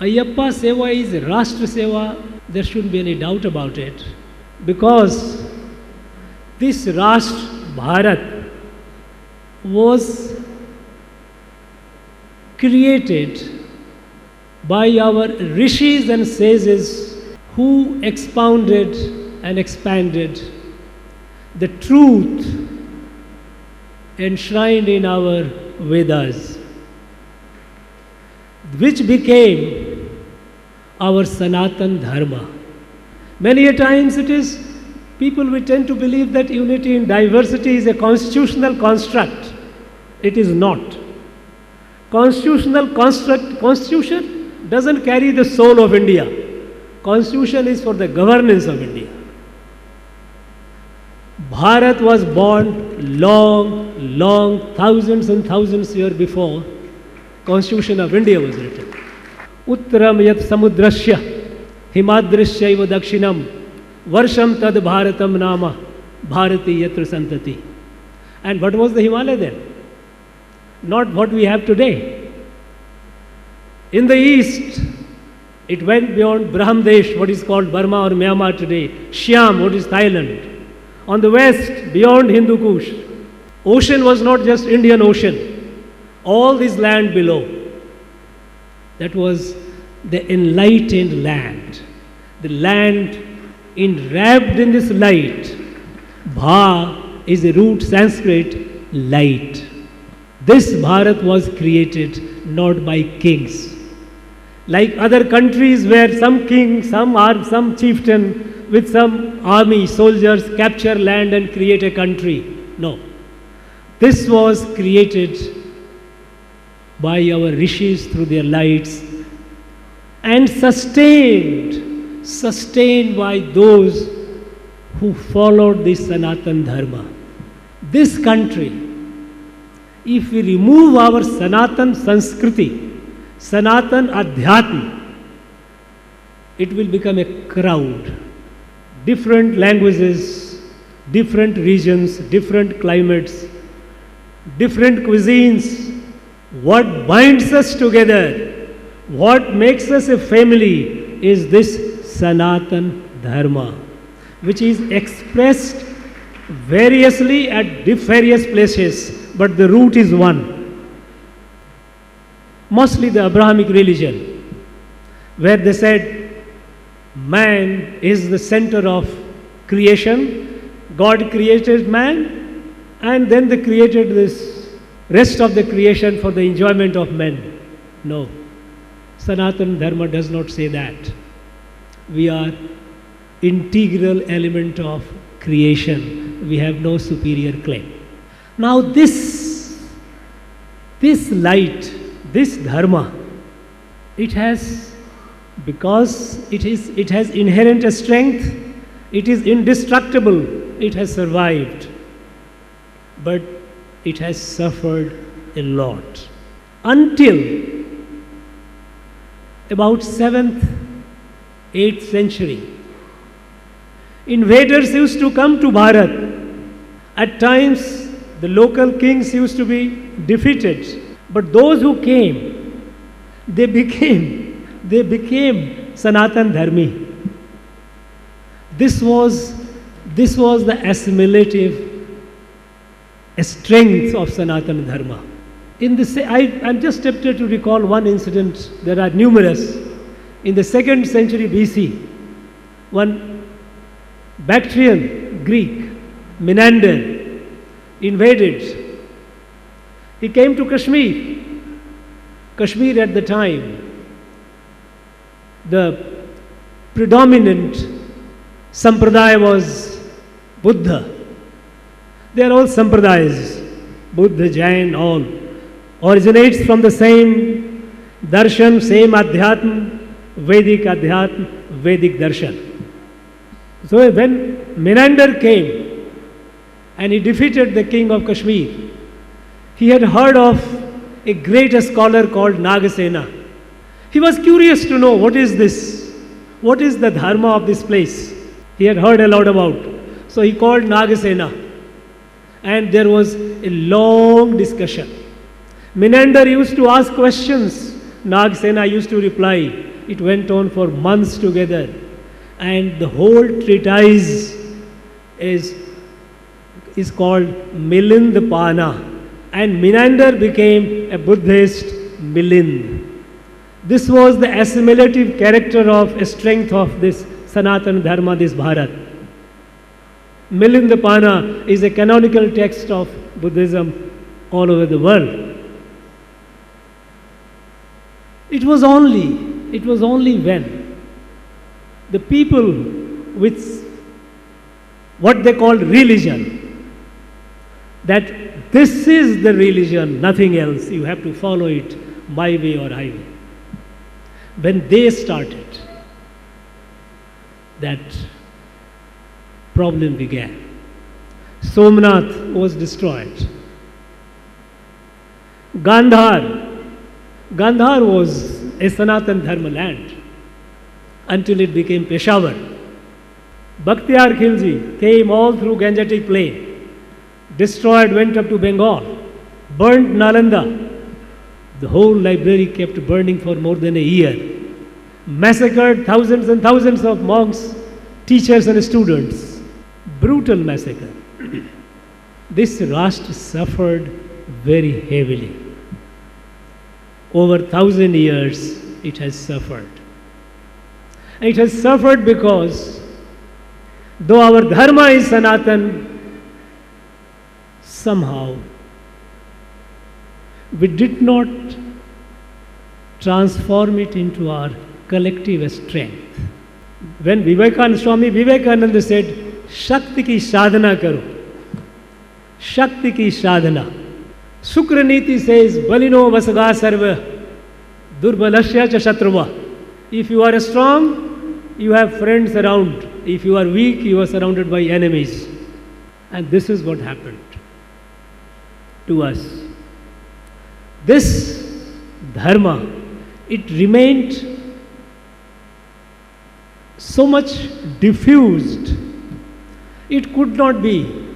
Ayyappa Seva is Rashtra Seva, there shouldn't be any doubt about it. Because this Rashtra Bharat was created by our rishis and sages who expounded and expanded the truth enshrined in our Vedas, which became our Sanatan Dharma. Many a times it is people we tend to believe that unity in diversity is a constitutional construct. It is not. Constitutional construct constitution doesn't carry the soul of India. Constitution is for the governance of India. Bharat was born long, long, thousands and thousands years before Constitution of India was written. उत्तरम यद समुद्रश्य हिमाद्रश्य व दक्षिणम वर्षम तद भारतम नाम भारती यत्र संतति and what was the Himalaya then not what we have today in the east it went beyond Brahmadesh what is called Burma और Myanmar today Shyam what is Thailand on the west beyond Hindu Kush ocean was not just Indian ocean all this land below That was the enlightened land, the land enwrapped in this light. Bha is the root Sanskrit light. This Bharat was created not by kings. Like other countries where some king, some, some chieftain with some army, soldiers capture land and create a country. No. This was created by our rishis through their lights and sustained, sustained by those who followed this Sanatan Dharma. This country, if we remove our Sanatan Sanskriti, Sanatan Adhyatma, it will become a crowd different languages, different regions, different climates, different cuisines. What binds us together, what makes us a family is this Sanatan Dharma, which is expressed variously at various places, but the root is one. Mostly the Abrahamic religion, where they said man is the center of creation. God created man and then they created this rest of the creation for the enjoyment of men. No. Sanatan Dharma does not say that. We are integral element of creation. We have no superior claim. Now this this light, this dharma, it has because it, is, it has inherent strength, it is indestructible, it has survived. But it has suffered a lot. Until about 7th, 8th century, invaders used to come to Bharat. At times, the local kings used to be defeated. But those who came, they became they became Sanatan Dharmi. This was, this was the assimilative strength of Sanatan Dharma. In the, I, I'm just tempted to recall one incident, there are numerous. In the second century BC, one Bactrian Greek, Menander, invaded. He came to Kashmir. Kashmir at the time the predominant sampradaya was Buddha. They are all sampradayas, Buddha, Jain, all. Originates from the same darshan, same adhyatm, Vedic adhyatm, Vedic darshan. So when Menander came and he defeated the king of Kashmir, he had heard of a great scholar called Nagasena he was curious to know what is this? What is the dharma of this place? He had heard a lot about. So he called Nagasena. And there was a long discussion. Menander used to ask questions. Nagasena used to reply. it went on for months together. And the whole treatise is, is called Milindapanha. And Menander became a Buddhist Milind. This was the assimilative character of strength of this Sanatana Dharma, this Bharat. Milindapanha is a canonical text of Buddhism all over the world. It was only, it was only when the people with what they called religion, that this is the religion, nothing else, you have to follow it my way or highway. When they started, that problem began. Somnath was destroyed. Gandhar, Gandhar was a Sanatan Dharma land until it became Peshawar. Bakhtiyar Khilji came all through Gangetic Plain, destroyed, went up to Bengal, burnt Nalanda. The whole library kept burning for more than a year. Massacred thousands and thousands of monks, teachers, and students. Brutal massacre. this Rashtra suffered very heavily. Over thousand years, it has suffered. It has suffered because though our dharma is Sanatan, somehow we did not transform it into our collective strength. When Vivekananda, Swami Vivekananda said, Shakti ki sadhana karo. Shakti ki sadhana. Sukraniti says, Balino vasaga sarva, durbalasya cha shatruva. If you are strong, you have friends around. If you are weak, you are surrounded by enemies. And this is what happened to us. This dharma, it remained so much diffused, it could not be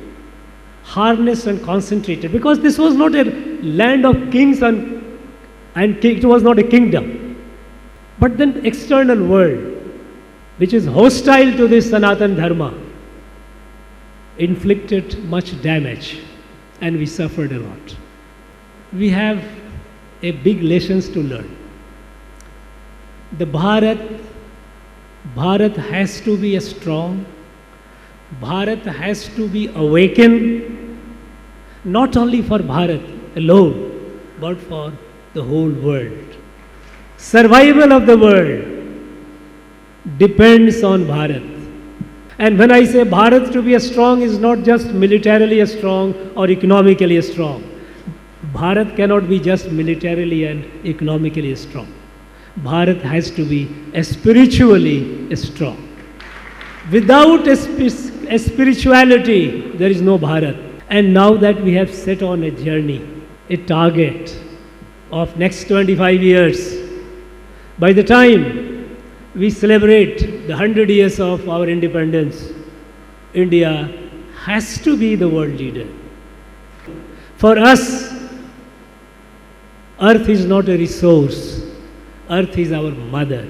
harnessed and concentrated because this was not a land of kings and, and it was not a kingdom. But then external world, which is hostile to this Sanatan Dharma, inflicted much damage and we suffered a lot. We have a big lessons to learn. The Bharat, Bharat has to be a strong, Bharat has to be awakened, not only for Bharat alone, but for the whole world. Survival of the world depends on Bharat. And when I say Bharat to be strong is not just militarily strong or economically strong. Bharat cannot be just militarily and economically strong. Bharat has to be spiritually strong. Without a, sp- a spirituality, there is no Bharat. And now that we have set on a journey, a target of next 25 years, by the time we celebrate the 100 years of our independence, India has to be the world leader. For us, earth is not a resource, earth is our mother.